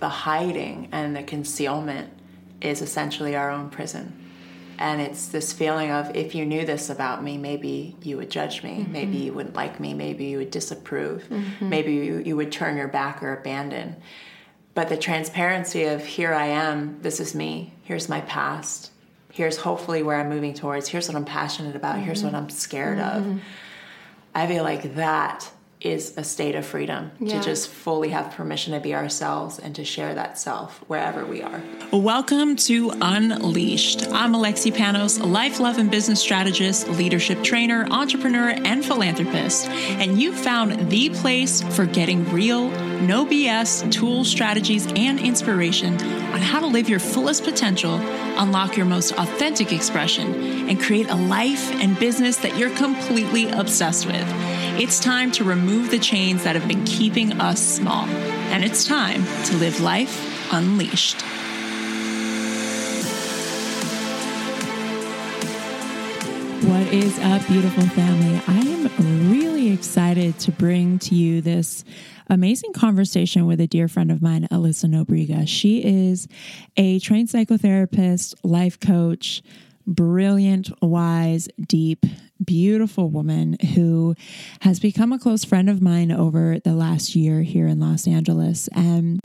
the hiding and the concealment is essentially our own prison. And it's this feeling of if you knew this about me, maybe you would judge me, mm-hmm. maybe you wouldn't like me, maybe you would disapprove, mm-hmm. maybe you, you would turn your back or abandon. But the transparency of here I am, this is me, here's my past, here's hopefully where I'm moving towards, here's what I'm passionate about, mm-hmm. here's what I'm scared mm-hmm. of. I feel like that is a state of freedom yeah. to just fully have permission to be ourselves and to share that self wherever we are. Welcome to Unleashed. I'm Alexi Panos, a life, love, and business strategist, leadership trainer, entrepreneur, and philanthropist. And you found the place for getting real, no BS tools, strategies, and inspiration on how to live your fullest potential, unlock your most authentic expression, and create a life and business that you're completely obsessed with. It's time to remove the chains that have been keeping us small, and it's time to live life unleashed. What is up, beautiful family? I am really excited to bring to you this amazing conversation with a dear friend of mine, Alyssa Nobriga. She is a trained psychotherapist, life coach, brilliant, wise, deep, beautiful woman who has become a close friend of mine over the last year here in Los Angeles. And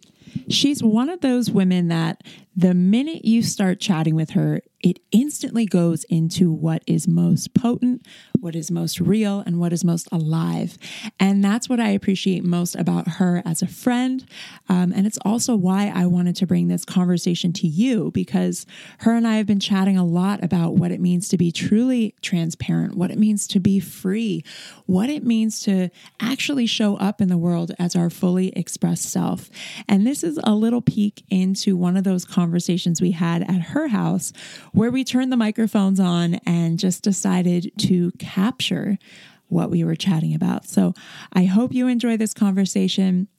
she's one of those women that the minute you start chatting with her, it instantly goes into what is most potent, what is most real, and what is most alive. And that's what I appreciate most about her as a friend. Um, and it's also why I wanted to bring this conversation to you because her and I have been chatting a lot about what it means to be truly transparent, what it means to be free, what it means to actually show up in the world as our fully expressed self. And this is a little peek into one of those conversations conversations we had at her house where we turned the microphones on and just decided to capture what we were chatting about. So I hope you enjoy this conversation.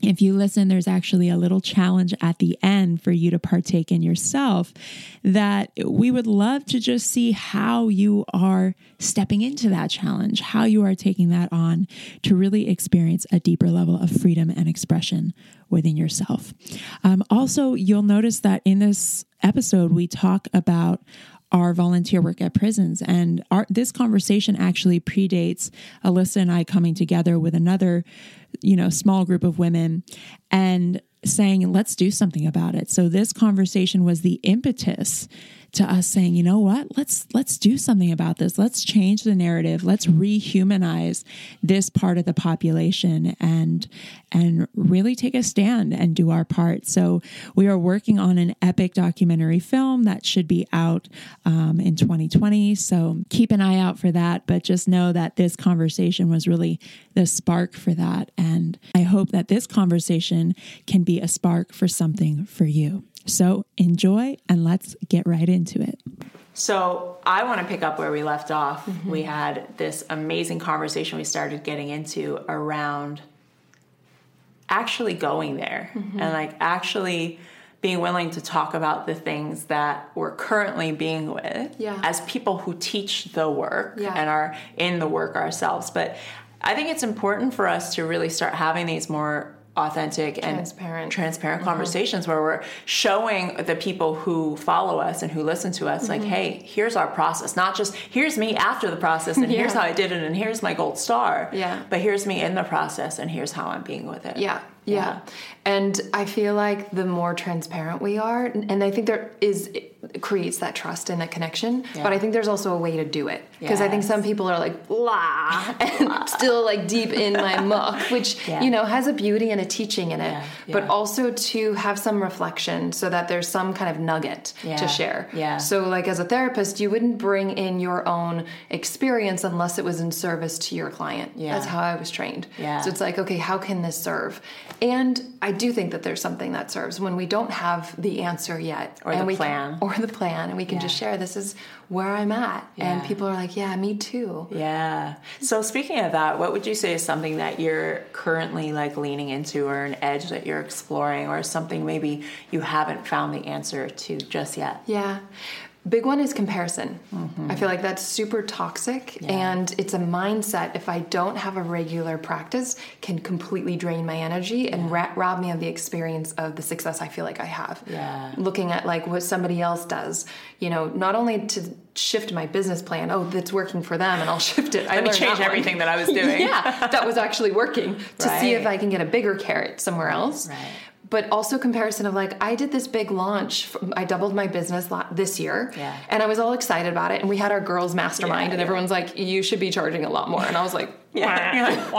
If you listen, there's actually a little challenge at the end for you to partake in yourself that we would love to just see how you are stepping into that challenge, how you are taking that on to really experience a deeper level of freedom and expression within yourself. Um, also, you'll notice that in this episode, we talk about our volunteer work at prisons. And our, this conversation actually predates Alyssa and I coming together with another, you know, small group of women and saying, let's do something about it. So this conversation was the impetus to us saying, you know what? Let's let's do something about this. Let's change the narrative. Let's rehumanize this part of the population and and really take a stand and do our part. So we are working on an epic documentary film that should be out um, in 2020. So keep an eye out for that. But just know that this conversation was really the spark for that, and I hope that this conversation can be a spark for something for you. So enjoy and let's get right into it. So, I want to pick up where we left off. Mm-hmm. We had this amazing conversation we started getting into around actually going there mm-hmm. and like actually being willing to talk about the things that we're currently being with yeah. as people who teach the work yeah. and are in the work ourselves. But I think it's important for us to really start having these more authentic and transparent, transparent mm-hmm. conversations where we're showing the people who follow us and who listen to us mm-hmm. like hey here's our process not just here's me after the process and yeah. here's how i did it and here's my gold star yeah but here's me in the process and here's how i'm being with it yeah yeah. And I feel like the more transparent we are, and I think there is creates that trust and that connection. Yeah. But I think there's also a way to do it because yes. I think some people are like blah and still like deep in my muck, which yeah. you know has a beauty and a teaching in it, yeah. but also to have some reflection so that there's some kind of nugget to share. Yeah. So like as a therapist, you wouldn't bring in your own experience unless it was in service to your client. Yeah. That's how I was trained. Yeah. So it's like okay, how can this serve? And I do think that there's something that serves when we don't have the answer yet or the plan. Can, or the plan and we can yeah. just share this is where I'm at. Yeah. And people are like, yeah, me too. Yeah. So speaking of that, what would you say is something that you're currently like leaning into or an edge that you're exploring or something maybe you haven't found the answer to just yet? Yeah. Big one is comparison. Mm-hmm. I feel like that's super toxic yeah. and it's a mindset if I don't have a regular practice can completely drain my energy yeah. and ra- rob me of the experience of the success I feel like I have. Yeah. Looking at like what somebody else does, you know, not only to shift my business plan, oh, that's working for them and I'll shift it. Let I me change that everything that I was doing. yeah, that was actually working to right. see if I can get a bigger carrot somewhere else. Right but also comparison of like I did this big launch. I doubled my business this year, yeah. and I was all excited about it. And we had our girls' mastermind, yeah, and yeah. everyone's like, "You should be charging a lot more." And I was like, "Yeah,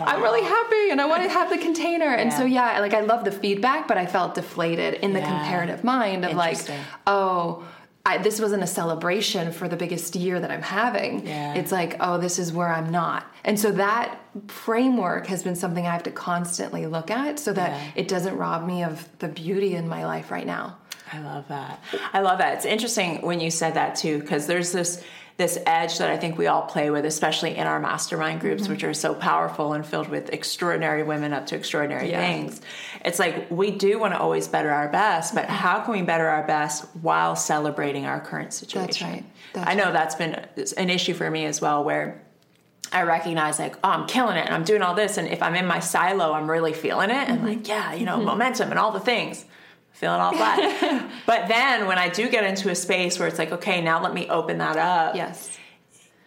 I'm really happy, and I want to have the container." And so yeah, like I love the feedback, but I felt deflated in the comparative mind of like, "Oh." I, this wasn't a celebration for the biggest year that I'm having. Yeah. It's like, oh, this is where I'm not. And so that framework has been something I have to constantly look at so that yeah. it doesn't rob me of the beauty in my life right now. I love that. I love that. It's interesting when you said that too, because there's this this edge that I think we all play with, especially in our mastermind groups, mm-hmm. which are so powerful and filled with extraordinary women up to extraordinary yeah. things. It's like we do want to always better our best, but how can we better our best while celebrating our current situation? That's right. That's I know right. that's been an issue for me as well, where I recognize like, oh, I'm killing it and I'm doing all this. And if I'm in my silo, I'm really feeling it. And mm-hmm. like, yeah, you know, mm-hmm. momentum and all the things feeling all flat. but then when I do get into a space where it's like, okay, now let me open that up. Yes.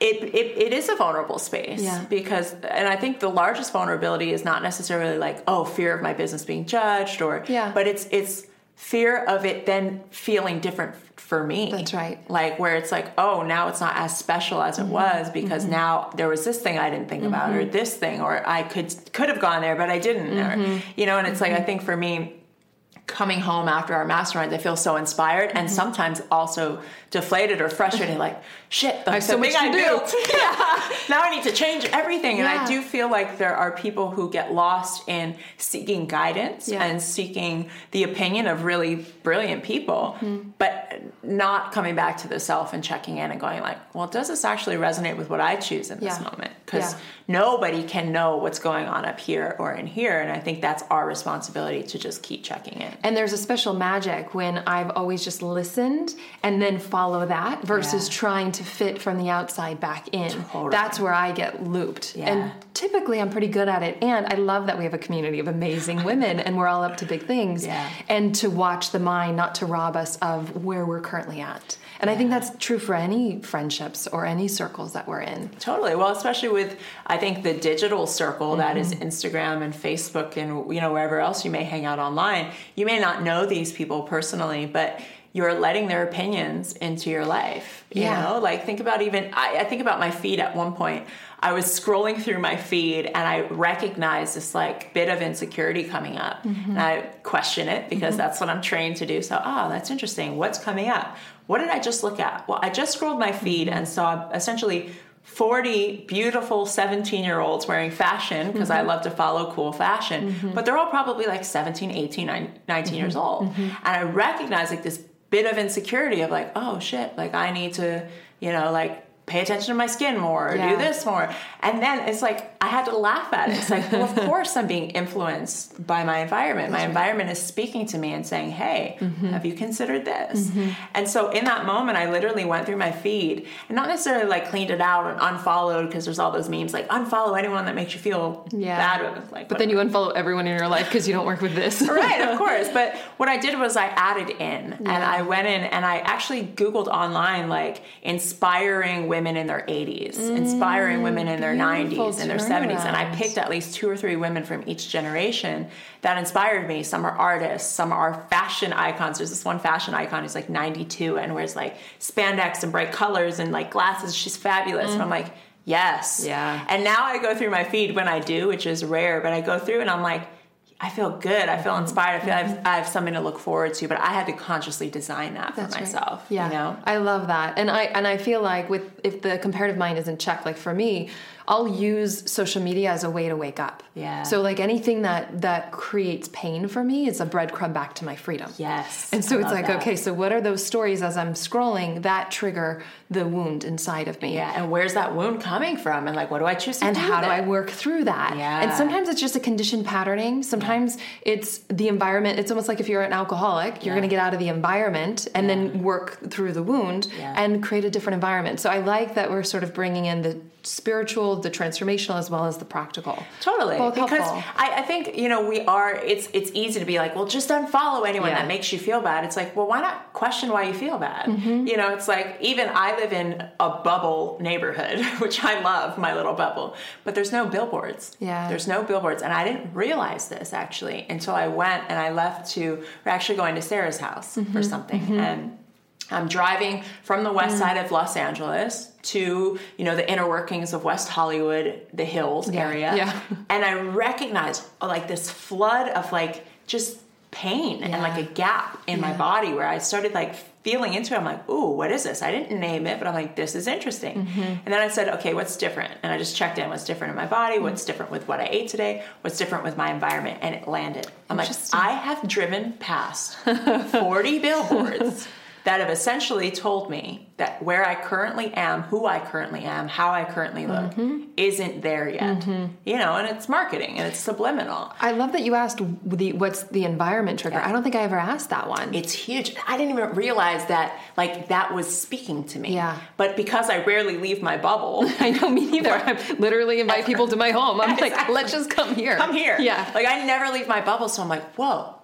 It, it, it is a vulnerable space yeah. because and i think the largest vulnerability is not necessarily like oh fear of my business being judged or yeah. but it's it's fear of it then feeling different for me that's right like where it's like oh now it's not as special as it mm-hmm. was because mm-hmm. now there was this thing i didn't think mm-hmm. about or mm-hmm. this thing or i could could have gone there but i didn't or, mm-hmm. you know and it's like i mm-hmm. think for me coming home after our masterminds, I feel so inspired and mm-hmm. sometimes also deflated or frustrated, like, shit, that's so much I built. yeah. now I need to change everything. Yeah. And I do feel like there are people who get lost in seeking guidance yeah. and seeking the opinion of really brilliant people, mm-hmm. but not coming back to the self and checking in and going like, well, does this actually resonate with what I choose in this moment? Because nobody can know what's going on up here or in here. And I think that's our responsibility to just keep checking in. And there's a special magic when I've always just listened and then follow that versus yeah. trying to fit from the outside back in. Totally. That's where I get looped. Yeah. And typically I'm pretty good at it. And I love that we have a community of amazing women and we're all up to big things. Yeah. And to watch the mind not to rob us of where we're currently at. And. I think that's true for any friendships or any circles that we're in. Totally. Well, especially with I think the digital circle mm-hmm. that is mm-hmm. Instagram and Facebook and you know wherever else you may hang out online. You may not know these people personally, but you're letting their opinions into your life. You yeah. know, like think about even I, I think about my feed at one point. I was scrolling through my feed and I recognized this like bit of insecurity coming up. Mm-hmm. And I question it because mm-hmm. that's what I'm trained to do. So, oh, that's interesting. What's coming up? What did I just look at? Well, I just scrolled my feed and saw essentially 40 beautiful 17 year olds wearing fashion because mm-hmm. I love to follow cool fashion, mm-hmm. but they're all probably like 17, 18, 19 mm-hmm. years old. Mm-hmm. And I recognize like this bit of insecurity of like, oh shit, like I need to, you know, like pay attention to my skin more or yeah. do this more. And then it's like I had to laugh at it. It's like, well, of course I'm being influenced by my environment. My environment is speaking to me and saying, hey, mm-hmm. have you considered this? Mm-hmm. And so in that moment, I literally went through my feed and not necessarily like cleaned it out and unfollowed because there's all those memes like unfollow anyone that makes you feel yeah. bad. With, like, but then you unfollow everyone in your life because you don't work with this. right, of course. But what I did was I added in yeah. and I went in and I actually Googled online like inspiring women in their 80s, mm, inspiring women in their 90s and their 70s. And I picked at least two or three women from each generation that inspired me. Some are artists, some are fashion icons. There's this one fashion icon who's like 92 and wears like spandex and bright colors and like glasses. She's fabulous. Mm. And I'm like, yes. Yeah. And now I go through my feed when I do, which is rare, but I go through and I'm like, I feel good. I feel inspired. I feel I have, I have, something to look forward to. But I had to consciously design that for That's myself. Right. Yeah, you know, I love that, and I and I feel like with if the comparative mind isn't checked, like for me, I'll use social media as a way to wake up. Yeah. So like anything that that creates pain for me is a breadcrumb back to my freedom. Yes. And so I it's like, that. okay, so what are those stories as I'm scrolling that trigger the wound inside of me? Yeah, and where's that wound coming from? And like, what do I choose to and do? how do I work through that? Yeah. And sometimes it's just a conditioned patterning. Sometimes it's the environment. It's almost like if you're an alcoholic, you're Yeah. going to get out of the environment and then work through the wound Yeah. and create a different environment. So I like that we're sort of bringing in the spiritual, the transformational, as well as the practical. Totally, Both because. I, I think you know we are. It's it's easy to be like, well, just unfollow anyone Yeah. that makes you feel bad. It's like, well, why not question why you feel bad? Mm-hmm. You know, it's like even I live in a bubble neighborhood, which I love, my little bubble, but there's no billboards. Yeah. there's no billboards, and I didn't realize this actually until I went and I left to. We're actually going to Sarah's house Mm-hmm. for something, and I'm driving from the Mm. west side of Los Angeles to, you know, the inner workings of West Hollywood, the hills Yeah, area. yeah. And I recognized uh, like this flood of like just pain and like a gap in my body where I started like feeling into it. I'm like, ooh, what is this? I didn't name it, but I'm like, this is interesting. Mm-hmm. And then I said, okay, what's different? And I just checked in what's different in my body, Mm-hmm. what's different with what I ate today, what's different with my environment. And it landed. I'm like, I have driven past 40 billboards that have essentially told me that where I currently am, who I currently am, how I currently look, Mm-hmm. isn't there yet. You know, and it's marketing and it's subliminal. I love that you asked the what's the environment trigger. Yeah. I don't think I ever asked that one. It's huge. I didn't even realize that like that was speaking to me. Yeah. But because I rarely leave my bubble, I know me neither. I literally invite people to my home. I'm like, let's just come here. come here. Yeah. Like I never leave my bubble, so I'm like, whoa.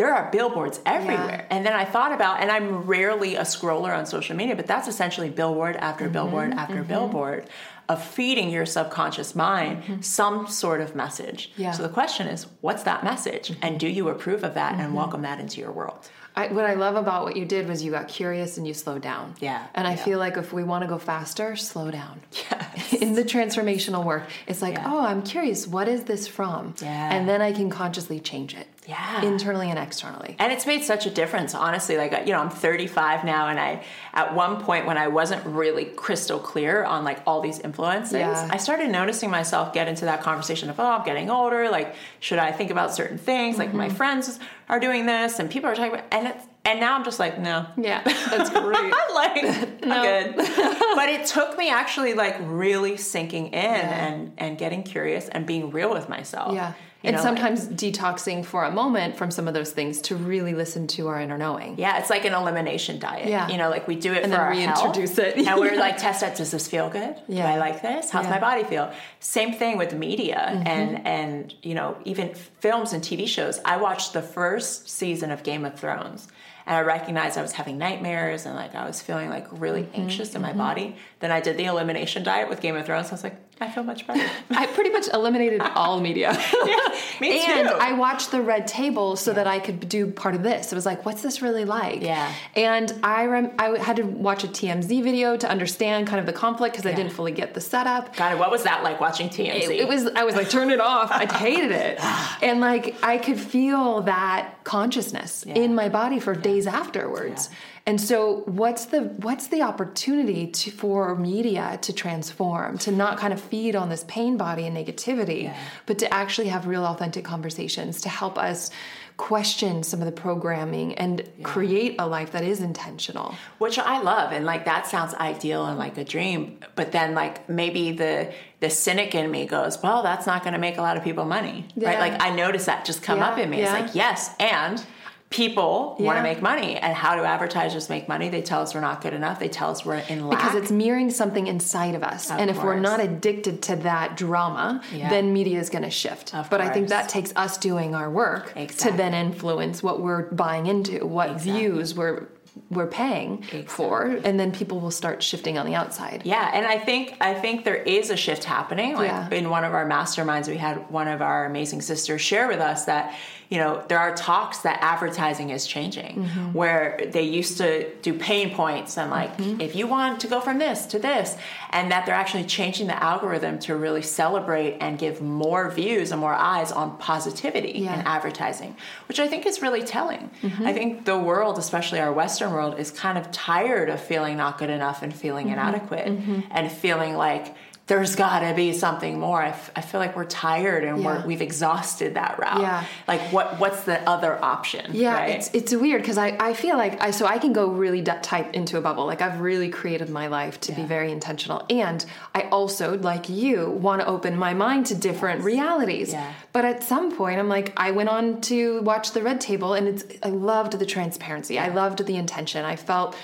There are billboards everywhere. And then I thought about, and I'm rarely a scroller on social media, but that's essentially billboard after Mm-hmm, billboard after billboard of feeding your subconscious mind some sort of message. Mm-hmm. Yeah. So the question is, what's that message? And do you approve of that and welcome that into your world? I, what I love about what you did was you got curious and you slowed down. Yeah, And I yeah. feel like if we want to go faster, slow down. Yes. In the transformational work, it's like, Yeah. oh, I'm curious, what is this from? Yeah. And then I can consciously change it. Yeah. Internally and externally. And it's made such a difference, honestly. Like, you know, I'm 35 now, and I, at one point when I wasn't really crystal clear on like all these influences, Yeah. I started noticing myself get into that conversation of, oh, I'm getting older. Like, should I think about certain things? Like, Mm-hmm. my friends are doing this, and people are talking about, and it's, and now I'm just like, no. Yeah, that's great. Like, I'm good. but it took me actually like really sinking in and and getting curious and being real with myself. Yeah. You and know, like- sometimes detoxing for a moment from some of those things to really listen to our inner knowing. Yeah, it's like an elimination diet. Yeah. You know, like we do it And for then our reintroduce health, it. and we're like, test it. Does this feel good? Yeah. Do. I like this? How's Yeah. my body feel? Same thing with media Mm-hmm. and and you know even films and TV shows. I watched the first season of Game of Thrones. And I recognized I was having nightmares and like I was feeling like really Mm-hmm. anxious in my body. Then I did the elimination diet with Game of Thrones. I was like, I feel much better. I pretty much eliminated all media. yeah, Me and too. I watched the red table so that I could do part of this. It was like, what's this really like? Yeah. And I rem- I had to watch a TMZ video to understand kind of the conflict because I didn't fully get the setup. God, what was that like watching TMZ? It, it was I was like turn it off. I hated it. Ah. And like I could feel that consciousness in my body for days afterwards. And so what's the what's the opportunity to, for media to transform, to not kind of feed on this pain body and negativity, Yeah. but to actually have real authentic conversations to help us question some of the programming and create a life that is intentional. which I love, and like that sounds ideal and like a dream. But then, like maybe the the cynic in me goes, "Well, that's not going to make a lot of people money, right?" Like I notice that just come Yeah, up in me. yeah. It's like yes, and people want to make money, and how do advertisers make money? They tell us we're not good enough. They tell us we're in lack. because it's mirroring something inside of us. Of and if we're not addicted to that drama, Yeah. then media is going to shift. Of but I think that takes us doing our work Exactly. to then influence what we're buying into, what Exactly. views we're we're paying for, and then people will start shifting on the outside. Yeah, and I think I think there is a shift happening. Like Yeah. in one of our masterminds, we had one of our amazing sisters share with us that you know there are talks that advertising is changing, Mm-hmm. where they used to do pain points and like Mm-hmm. if you want to go from this to this, and that they're actually changing the algorithm to really celebrate and give more views and more eyes on positivity Yeah. Mm-hmm. in advertising, which I think is really telling. I think the world, especially our Western world, is kind of tired of feeling not good enough and feeling Mm-hmm. inadequate and feeling like there's got to be something more. I, f- I feel like we're tired and Yeah. we're, we've exhausted that route. Yeah. Like what what's the other option? Yeah, right? it's it's weird because I, I feel like I so I can go really d- tight into a bubble. Like I've really created my life to be very intentional, and I also like you want to open my mind to different realities. Yeah. But at some point, I'm like I went on to watch the Red Table, and it's I loved the transparency. I loved the intention. I felt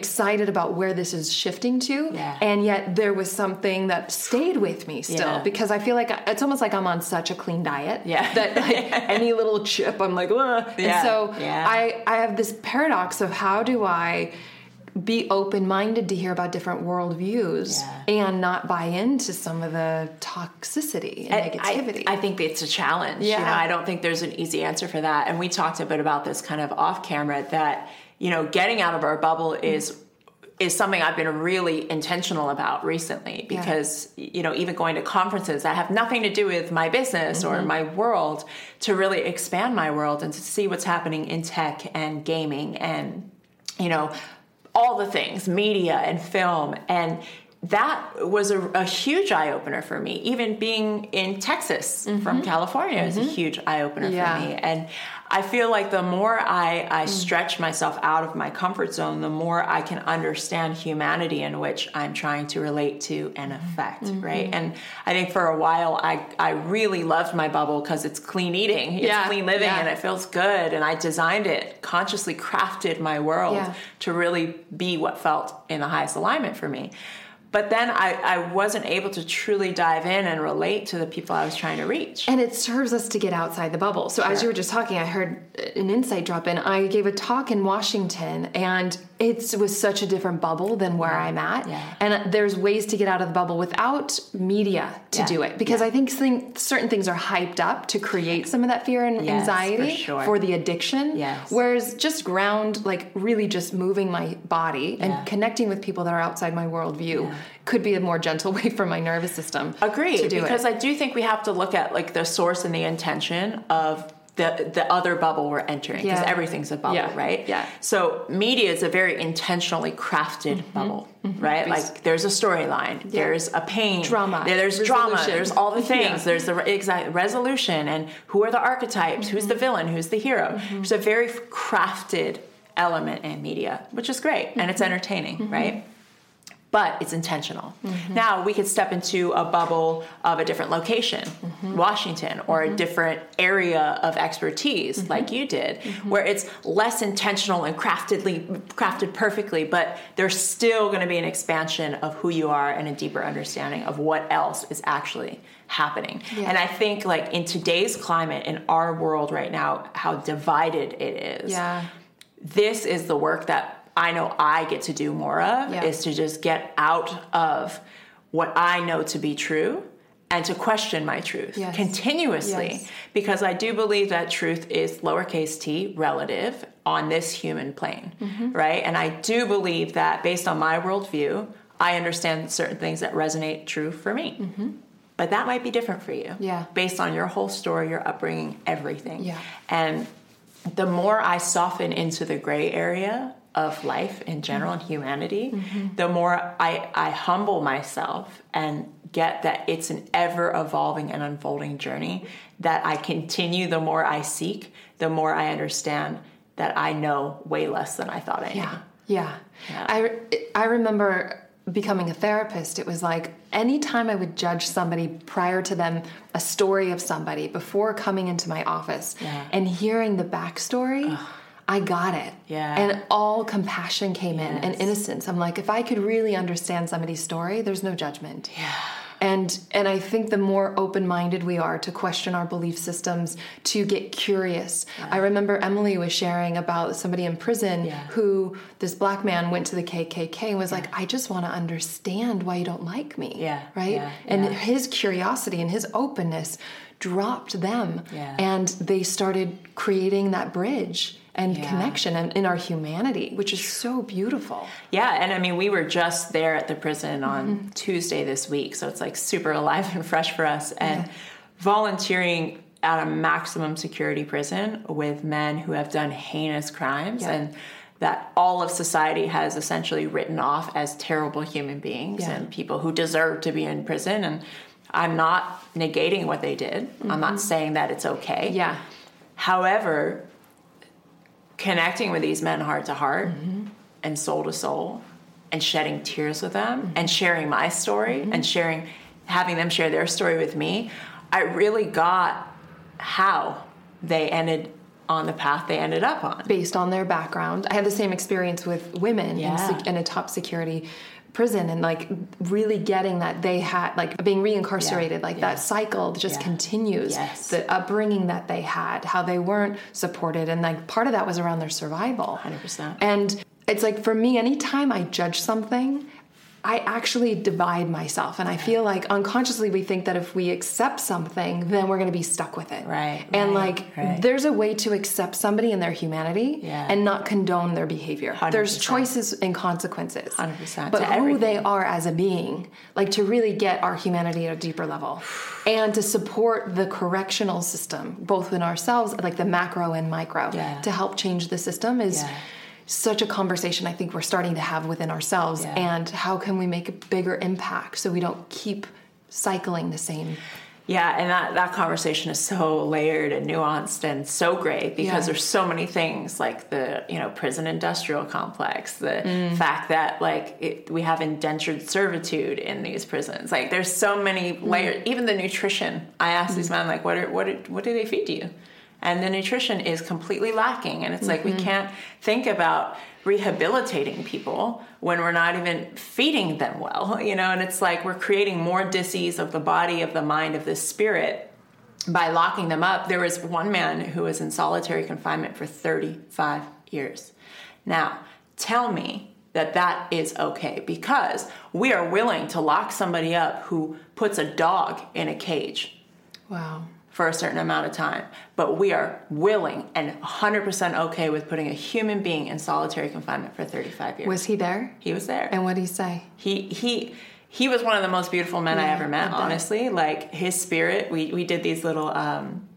excited about where this is shifting to Yeah. and yet there was something that stayed with me still Yeah. because i feel like it's almost like i'm on such a clean diet Yeah. that like any little chip i'm like Ugh. And so. I, I have this paradox of how do I be open minded to hear about different worldviews Yeah. and not buy into some of the toxicity and negativity. I, I think it's a challenge. You Yeah. know, I don't think there's an easy answer for that. And we talked a bit about this kind of off camera that, you know, getting out of our bubble is is something I've been really intentional about recently because you know even going to conferences that have nothing to do with my business or Mm-hmm. my world to really expand my world and to see what's happening in tech and gaming and you know all the things media and film and that was a, a huge eye opener for me. Even being in Texas from California is a huge eye opener Mm-hmm. Yeah. for me. And I feel like the more I, I stretch myself out of my comfort zone, the more I can understand humanity in which I'm trying to relate to and affect, Mm-hmm. right? And I think for a while I, I really loved my bubble because it's clean eating, it's Yeah, clean living, yeah. and it feels good. And I designed it, consciously crafted my world Yeah. to really be what felt in the highest alignment for me. But then I, I wasn't able to truly dive in and relate to the people I was trying to reach. and it serves us to get outside the bubble. So as you were just talking, I heard an insight drop in. I gave a talk in Washington, and it was such a different bubble than where I'm at. Yeah. And there's ways to get out of the bubble without media to Yeah. do it, because I think thing, certain things are hyped up to create some of that fear and Yes, for anxiety sure. the addiction. Yes. Whereas just ground, like really just moving my body and Yeah. connecting with people that are outside my worldview, could be a more gentle way for my nervous system. Agreed, to because it. I do think we have to look at like the source and the intention of the the other bubble we're entering because Yeah. everything's a bubble, Yeah, right? yeah. So media is a very intentionally crafted bubble, right? Like there's a storyline, there's a pain, Drama, there- there's drama, there's all the things, Yeah. there's the re- exact resolution, and who are the archetypes, who's the Mm-hmm. villain, who's the hero. There's a very crafted element in media, which is great and Mm-hmm. it's entertaining, right? But it's intentional. Mm-hmm. Now we could step into a bubble of a different location, Mm-hmm. Washington, or a different area of expertise, Mm-hmm. like you did, where it's less intentional and craftedly crafted perfectly, but there's still going to be an expansion of who you are and a deeper understanding of what else is actually happening. Yeah. And I think like in today's climate in our world right now, how divided it is yeah. this is the work that I know I get to do more of Yeah. is to just get out of what I know to be true and to question my truth Yes. continuously Yes. because I do believe that truth is lowercase t relative on this human plane, Mm-hmm. right? And I do believe that based on my worldview, I understand certain things that resonate true for me. But that might be different for you. Mm-hmm. Yeah. Based on your whole story, your upbringing, everything. Yeah. And the more I soften into the gray area of life in general and mm-hmm. humanity, mm-hmm. the more I, I humble myself and get that it's an ever evolving and unfolding journey that I continue the more I seek, the more I understand that I know way less than I thought I knew. Yeah, yeah. Yeah. I I remember becoming a therapist. It was like anytime I would judge somebody prior to them, a story of somebody before coming into my office, Yeah. and hearing the backstory. I got it. Yeah. And all compassion came in and innocence. I'm like, if I could really understand somebody's story, there's no judgment. Yeah. And and I think the more open-minded we are to question our belief systems, to get curious. I remember Emily was sharing about somebody in prison Yeah. who this black man went to the KKK and was like, "I just want to understand why you don't like me." Yeah, Right? yeah, and yeah. his curiosity and his openness dropped them Yeah. and they started creating that bridge and Yeah. connection and in our humanity, which is so beautiful. Yeah, and I mean, we were just there at the prison on Mm-hmm. Tuesday this week, so it's like super alive and fresh for us. And volunteering at a maximum security prison with men who have done heinous crimes Yeah. and that all of society has essentially written off as terrible human beings Yeah. and people who deserve to be in prison. And I'm not negating what they did. I'm not saying that it's okay. Mm-hmm. Yeah. However, connecting with these men heart to heart Mm-hmm. and soul to soul and shedding tears with them Mm-hmm. and sharing my story and sharing having them share their story with me, I really got how they ended on the path they ended up on. based on their background. I had the same experience with women in, sec- in a top security prison and like really getting that they had like being reincarcerated Yeah. like Yeah. that cycle just Yeah. continues Yes. the upbringing that they had how they weren't supported and like part of that was around their survival 100%. and it's like for me anytime i judge something I actually divide myself, and I feel like unconsciously we think that if we accept something, then we're going to be stuck with it. Right, And right, like, right. there's a way to accept somebody and their humanity Yeah. and not condone their behavior. There's 100%. choices and consequences. 100% But who they are as a being, like to really get our humanity at a deeper level and to support the correctional system, both in ourselves, like the macro and micro, Yeah. to help change the system is. Yeah. Such a conversation I think we're starting to have within ourselves, Yeah. and how can we make a bigger impact so we don't keep cycling the same Yeah, and that, that conversation is so layered and nuanced and so great because Yeah. there's so many things like the you know prison industrial complex, the Mm. fact that like it, we have indentured servitude in these prisons. Like there's so many Mm. layers. Even the nutrition. I ask these men like, what are, what are, what do they feed you? And the nutrition is completely lacking, and it's like Mm-hmm. we can't think about rehabilitating people when we're not even feeding them well, you know, and it's like we're creating more disease of the body, of the mind, of the spirit by locking them up. There was one man who was in solitary confinement for 35 years. Now, tell me that that is okay because we are willing to lock somebody up who puts a dog in a cage wow for a certain amount of time. But we are willing and 100% okay with putting a human being in solitary confinement for 35 years. was he there he was there. and what did he say he he he was one of the most beautiful men I ever met, I honestly. Like his spirit, we we did these little um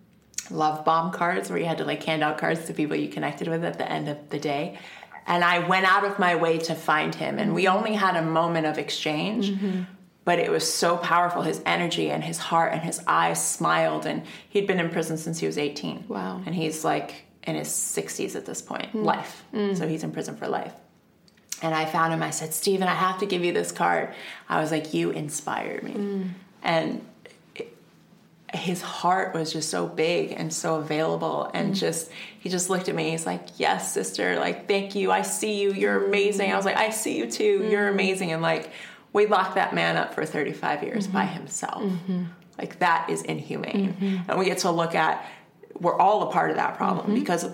love bomb cards where you had to like hand out cards to people you connected with at the end of the day. And I went out of my way to find him and we only had a moment of exchange. Mm-hmm. But it was so powerful. His energy and his heart and his eyes smiled. And he'd been in prison since he was 18. Wow. And he's like in his 60s at this point, hmm. life. Hmm. So he's in prison for life. And I found him. I said, Steven, I have to give you this card. I was like, You inspired me. Hmm. And it, his heart was just so big and so available. And just, he just looked at me. He's like, Yes, sister. Like, thank you. I see you. You're amazing. I was like, I see you too. You're amazing. And like, we locked that man up for 35 years by mm-hmm. himself. Mm-hmm. Like, that is inhumane. Mm-hmm. And we get to look at, we're all a part of that problem because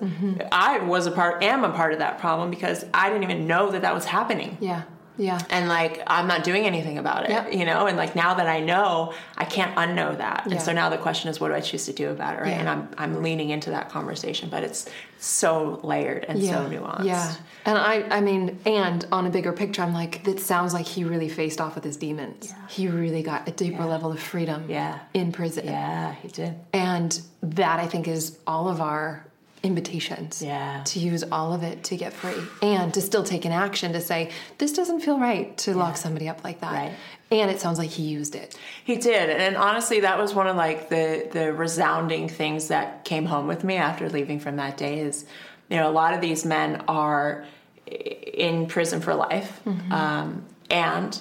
I was a part, am a part of that problem because I didn't even know that that was happening. yeah yeah And like, I'm not doing anything about it, Yep. you know? And like, now that I know, I can't unknow that. Yeah. And so now the question is, what do I choose to do about it, right? Yeah. And I'm, I'm leaning into that conversation, but it's so layered and so nuanced. Yeah. And I I mean, and on a bigger picture, I'm like, it sounds like he really faced off with his demons. He really got a deeper level of freedom Yeah. in prison. Yeah, he did. And that I think is all of our invitations. Yeah. To use all of it to get free. And to still take an action to say, this doesn't feel right to lock somebody up like that. Right. And it sounds like he used it. He did, and honestly, that was one of like the the resounding things that came home with me after leaving from that day. Is you know a lot of these men are in prison for life, mm-hmm. um, and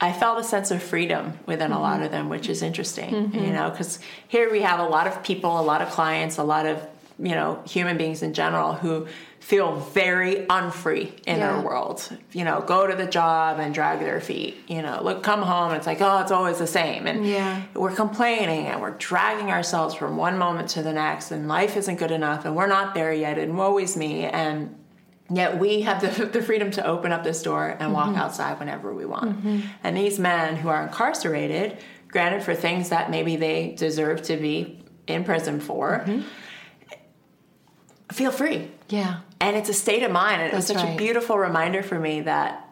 I felt a sense of freedom within a lot mm-hmm. of them, which is interesting. Mm-hmm. You know, because here we have a lot of people, a lot of clients, a lot of you know human beings in general who feel very unfree in Yeah. their world. You know, go to the job and drag their feet. You know, look, come home. It's like, oh, it's always the same, and Yeah. we're complaining and we're dragging ourselves from one moment to the next, and life isn't good enough, and we're not there yet, and woe is me, and Yet we have the, the freedom to open up this door and walk mm-hmm. outside whenever we want. Mm-hmm. And these men who are incarcerated, granted for things that maybe they deserve to be in prison for, mm-hmm. Feel free. Yeah. And it's a state of mind. And it was such a beautiful reminder for me that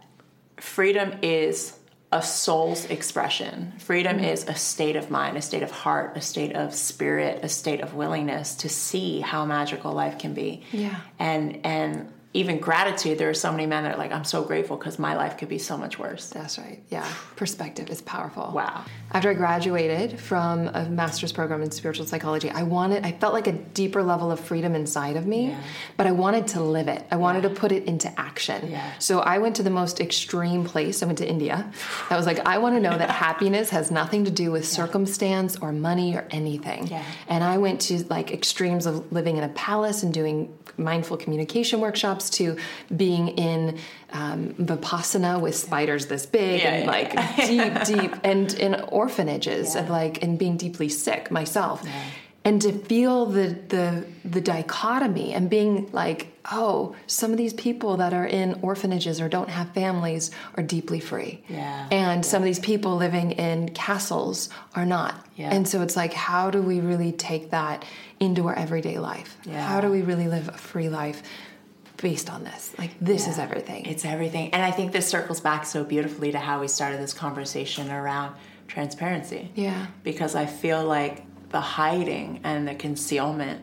freedom is a soul's expression. Freedom Mm-hmm. is a state of mind, a state of heart, a state of spirit, a state of willingness to see how magical life can be. Yeah. And and even gratitude, there are so many men that are like, I'm so grateful because my life could be so much worse. That's right. Yeah. Perspective is powerful. Wow. After I graduated from a master's program in spiritual psychology, I wanted, I felt like a deeper level of freedom inside of me, Yeah. but I wanted to live it. I wanted to put it into action. Yeah. So I went to the most extreme place. I went to India. I was like, I want to know that happiness has nothing to do with circumstance or money or anything. Yeah. And I went to like extremes of living in a palace and doing mindful communication workshops to being in um, vipassana with spiders this big Yeah, and like yeah. deep, deep, and in orphanages Yeah. and like and being deeply sick myself. And to feel the the the dichotomy and being like, oh, some of these people that are in orphanages or don't have families are deeply free. Yeah. And some of these people living in castles are not. Yeah. And so it's like, how do we really take that into our everyday life? Yeah. How do we really live a free life based on this? Like, this is everything. It's everything. And I think this circles back so beautifully to how we started this conversation around transparency. yeah. Because I feel like the hiding and the concealment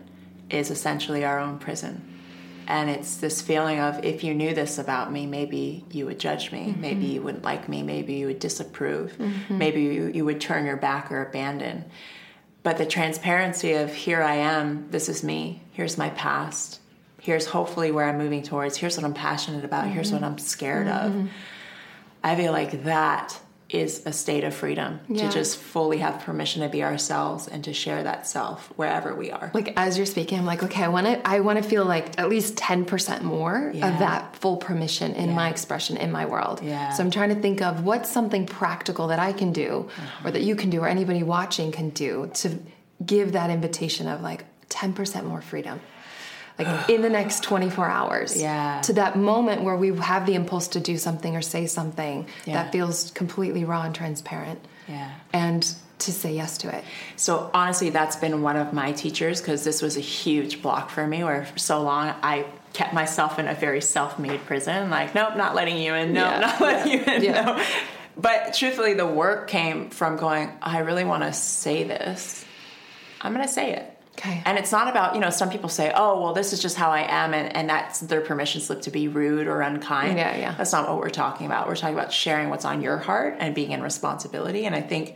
is essentially our own prison. And it's this feeling of if you knew this about me, maybe you would judge me, Mm-hmm. maybe you wouldn't like me, maybe you would disapprove, maybe you, you would turn your back or abandon. But the transparency of here I am, this is me, here's my past, here's hopefully where I'm moving towards, here's what I'm passionate about, here's what I'm scared of. I feel like that is a state of freedom Yeah. to just fully have permission to be ourselves and to share that self wherever we are. like as you're speaking i'm like okay i want to i want to feel like at least 10% more Yeah. of that full permission in my expression in my world Yeah. so i'm trying to think of what's something practical that i can do Uh-huh. or that you can do or anybody watching can do to give that invitation of like 10% more freedom like in the next 24 hours Yeah. to that moment where we have the impulse to do something or say something Yeah. that feels completely raw and transparent Yeah. and to say yes to it So honestly, that's been one of my teachers because this was a huge block for me. Where for so long I kept myself in a very self-made prison. Like, nope, not letting you in. Nope, Yeah. not letting you in. No. But truthfully, the work came from going. I really want to say this. I'm going to say it. Okay. And it's not about, you know, some people say, oh, well, this is just how I am, and, and that's their permission slip to be rude or unkind. Yeah, yeah. That's not what we're talking about. We're talking about sharing what's on your heart and being in responsibility. And I think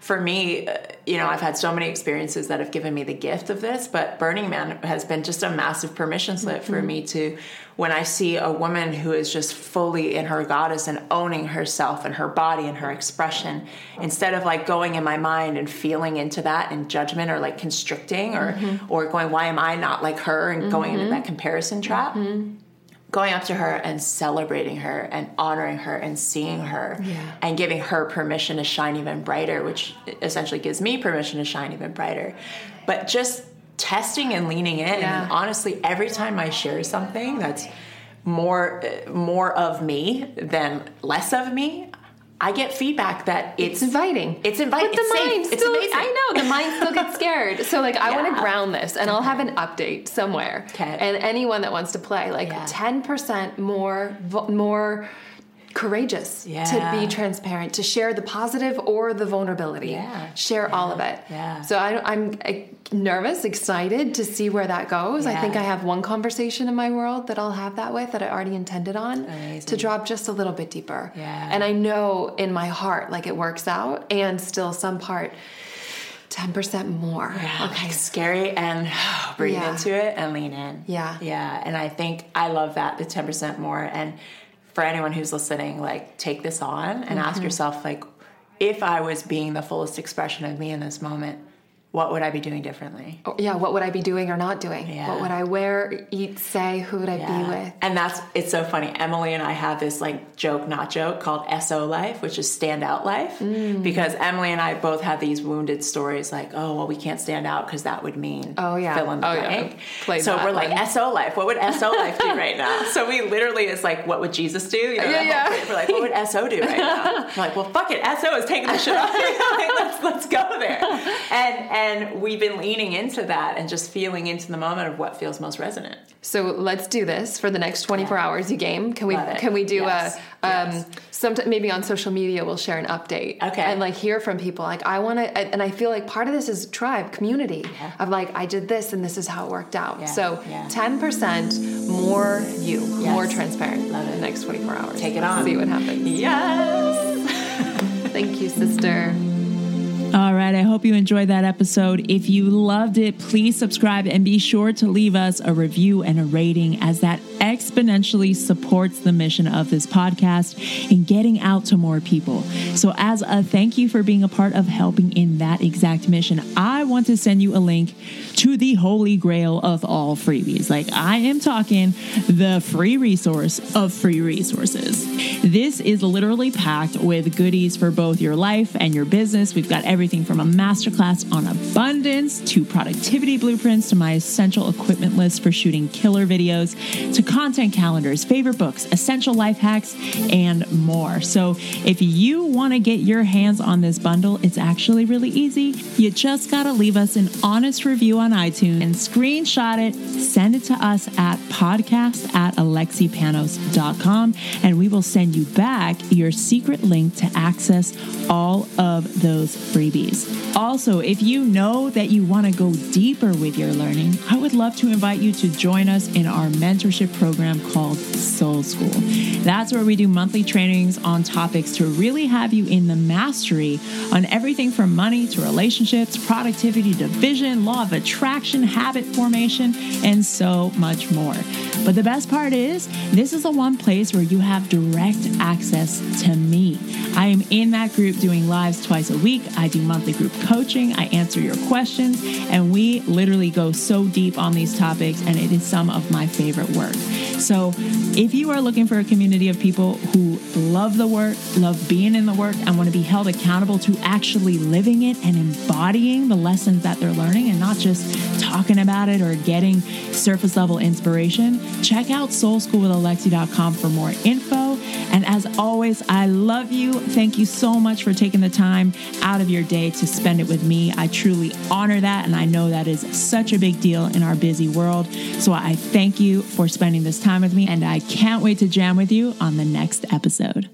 for me, uh, you know, I've had so many experiences that have given me the gift of this, but Burning Man has been just a massive permission slip for mm-hmm. me to, when I see a woman who is just fully in her goddess and owning herself and her body and her expression, instead of like going in my mind and feeling into that and judgment or like constricting or, mm-hmm. or going, why am I not like her? and going into mm-hmm. that comparison trap going up to her and celebrating her and honoring her and seeing her Yeah. and giving her permission to shine even brighter, which essentially gives me permission to shine even brighter. But just testing and leaning in. Yeah. And honestly, every time I share something that's more more of me than less of me, I get feedback that it's, It's inviting. It's inviting. But the It's safe. mind It's still, amazing. I know the mind still gets scared. So like, I want to ground this, and I'll have an update somewhere. Okay. And anyone that wants to play, like Yeah. ten percent more, more courageous Yeah. to be transparent, to share the positive or the vulnerability. Yeah. Share all of it. Yeah. So I, I'm uh, nervous, excited to see where that goes. I think I have one conversation in my world that I'll have that with that I already intended on to drop just a little bit deeper. Yeah. And I know in my heart, like it works out, and still some part, 10% more. Yeah, Okay. like scary and breathe Yeah. into it and lean in. Yeah. Yeah. And I think I love that, the 10% more. And for anyone who's listening, like take this on and Mm-hmm. ask yourself, like, if I was being the fullest expression of me in this moment, what would I be doing differently? Or, yeah, what would I be doing or not doing? Yeah. What would I wear, eat, say? Who would I be with? And that's it's so funny. Emily and I have this like joke, not joke, called SO life, which is stand out life. Mm. Because Emily and I both have these wounded stories like, oh well we can't stand out because that would mean Oh, yeah. fill in the Oh, blank. Played so we're like. SO life. What would SO life do right now? So we literally it's like, what would Jesus do? You know, Yeah, yeah. We're like, what would SO do right now? We're like, well fuck it, SO is taking the shit off. like, let's let's go there. And and we've been leaning into that and just feeling into the moment of what feels most resonant. So let's do this for the next 24 hours. You game? Can we can we do Yes. a um Yes. sometime maybe on social media we'll share an update. Okay. And like hear from people. Like I want to and I feel like part of this is tribe, community of like I did this and this is how it worked out. Yeah. So Yeah. 10% more you, Yes. more transparent. Love it. The next 24 hours. Take it on. See what happens. Yes. Thank you, sister. All right, I hope you enjoyed that episode. If you loved it, please subscribe and be sure to leave us a review and a rating, as that exponentially supports the mission of this podcast in getting out to more people. So, as a thank you for being a part of helping in that exact mission, I want to send you a link to the holy grail of all freebies. Like, I am talking the free resource of free resources. This is literally packed with goodies for both your life and your business. We've got everything from a masterclass on abundance to productivity blueprints to my essential equipment list for shooting killer videos to content calendars, favorite books, essential life hacks, and more. So if you want to get your hands on this bundle, it's actually really easy. You just got to leave us an honest review on iTunes and screenshot it, send it to us at podcast at alexipanos.com, and we will send you back your secret link to access all of those freebies. Also, if you know that you want to go deeper with your learning, I would love to invite you to join us in our mentorship program called Soul School. That's where we do monthly trainings on topics to really have you in the mastery on everything from money to relationships, productivity to vision, law of attraction, habit formation, and so much more. But the best part is, this is the one place where you have direct access to me. I am in that group doing lives twice a week. I do monthly group coaching. I answer your questions, and we literally go so deep on these topics, and it is some of my favorite work. So, if you are looking for a community of people who love the work, love being in the work, and want to be held accountable to actually living it and embodying the lessons that they're learning and not just talking about it or getting surface level inspiration, check out soulschoolwithalexi.com for more info. And as always, I love you. Thank you so much for taking the time out of your day to spend it with me. I truly honor that, and I know that is such a big deal in our busy world. So I thank you for spending this time with me, and I can't wait to jam with you on the next episode.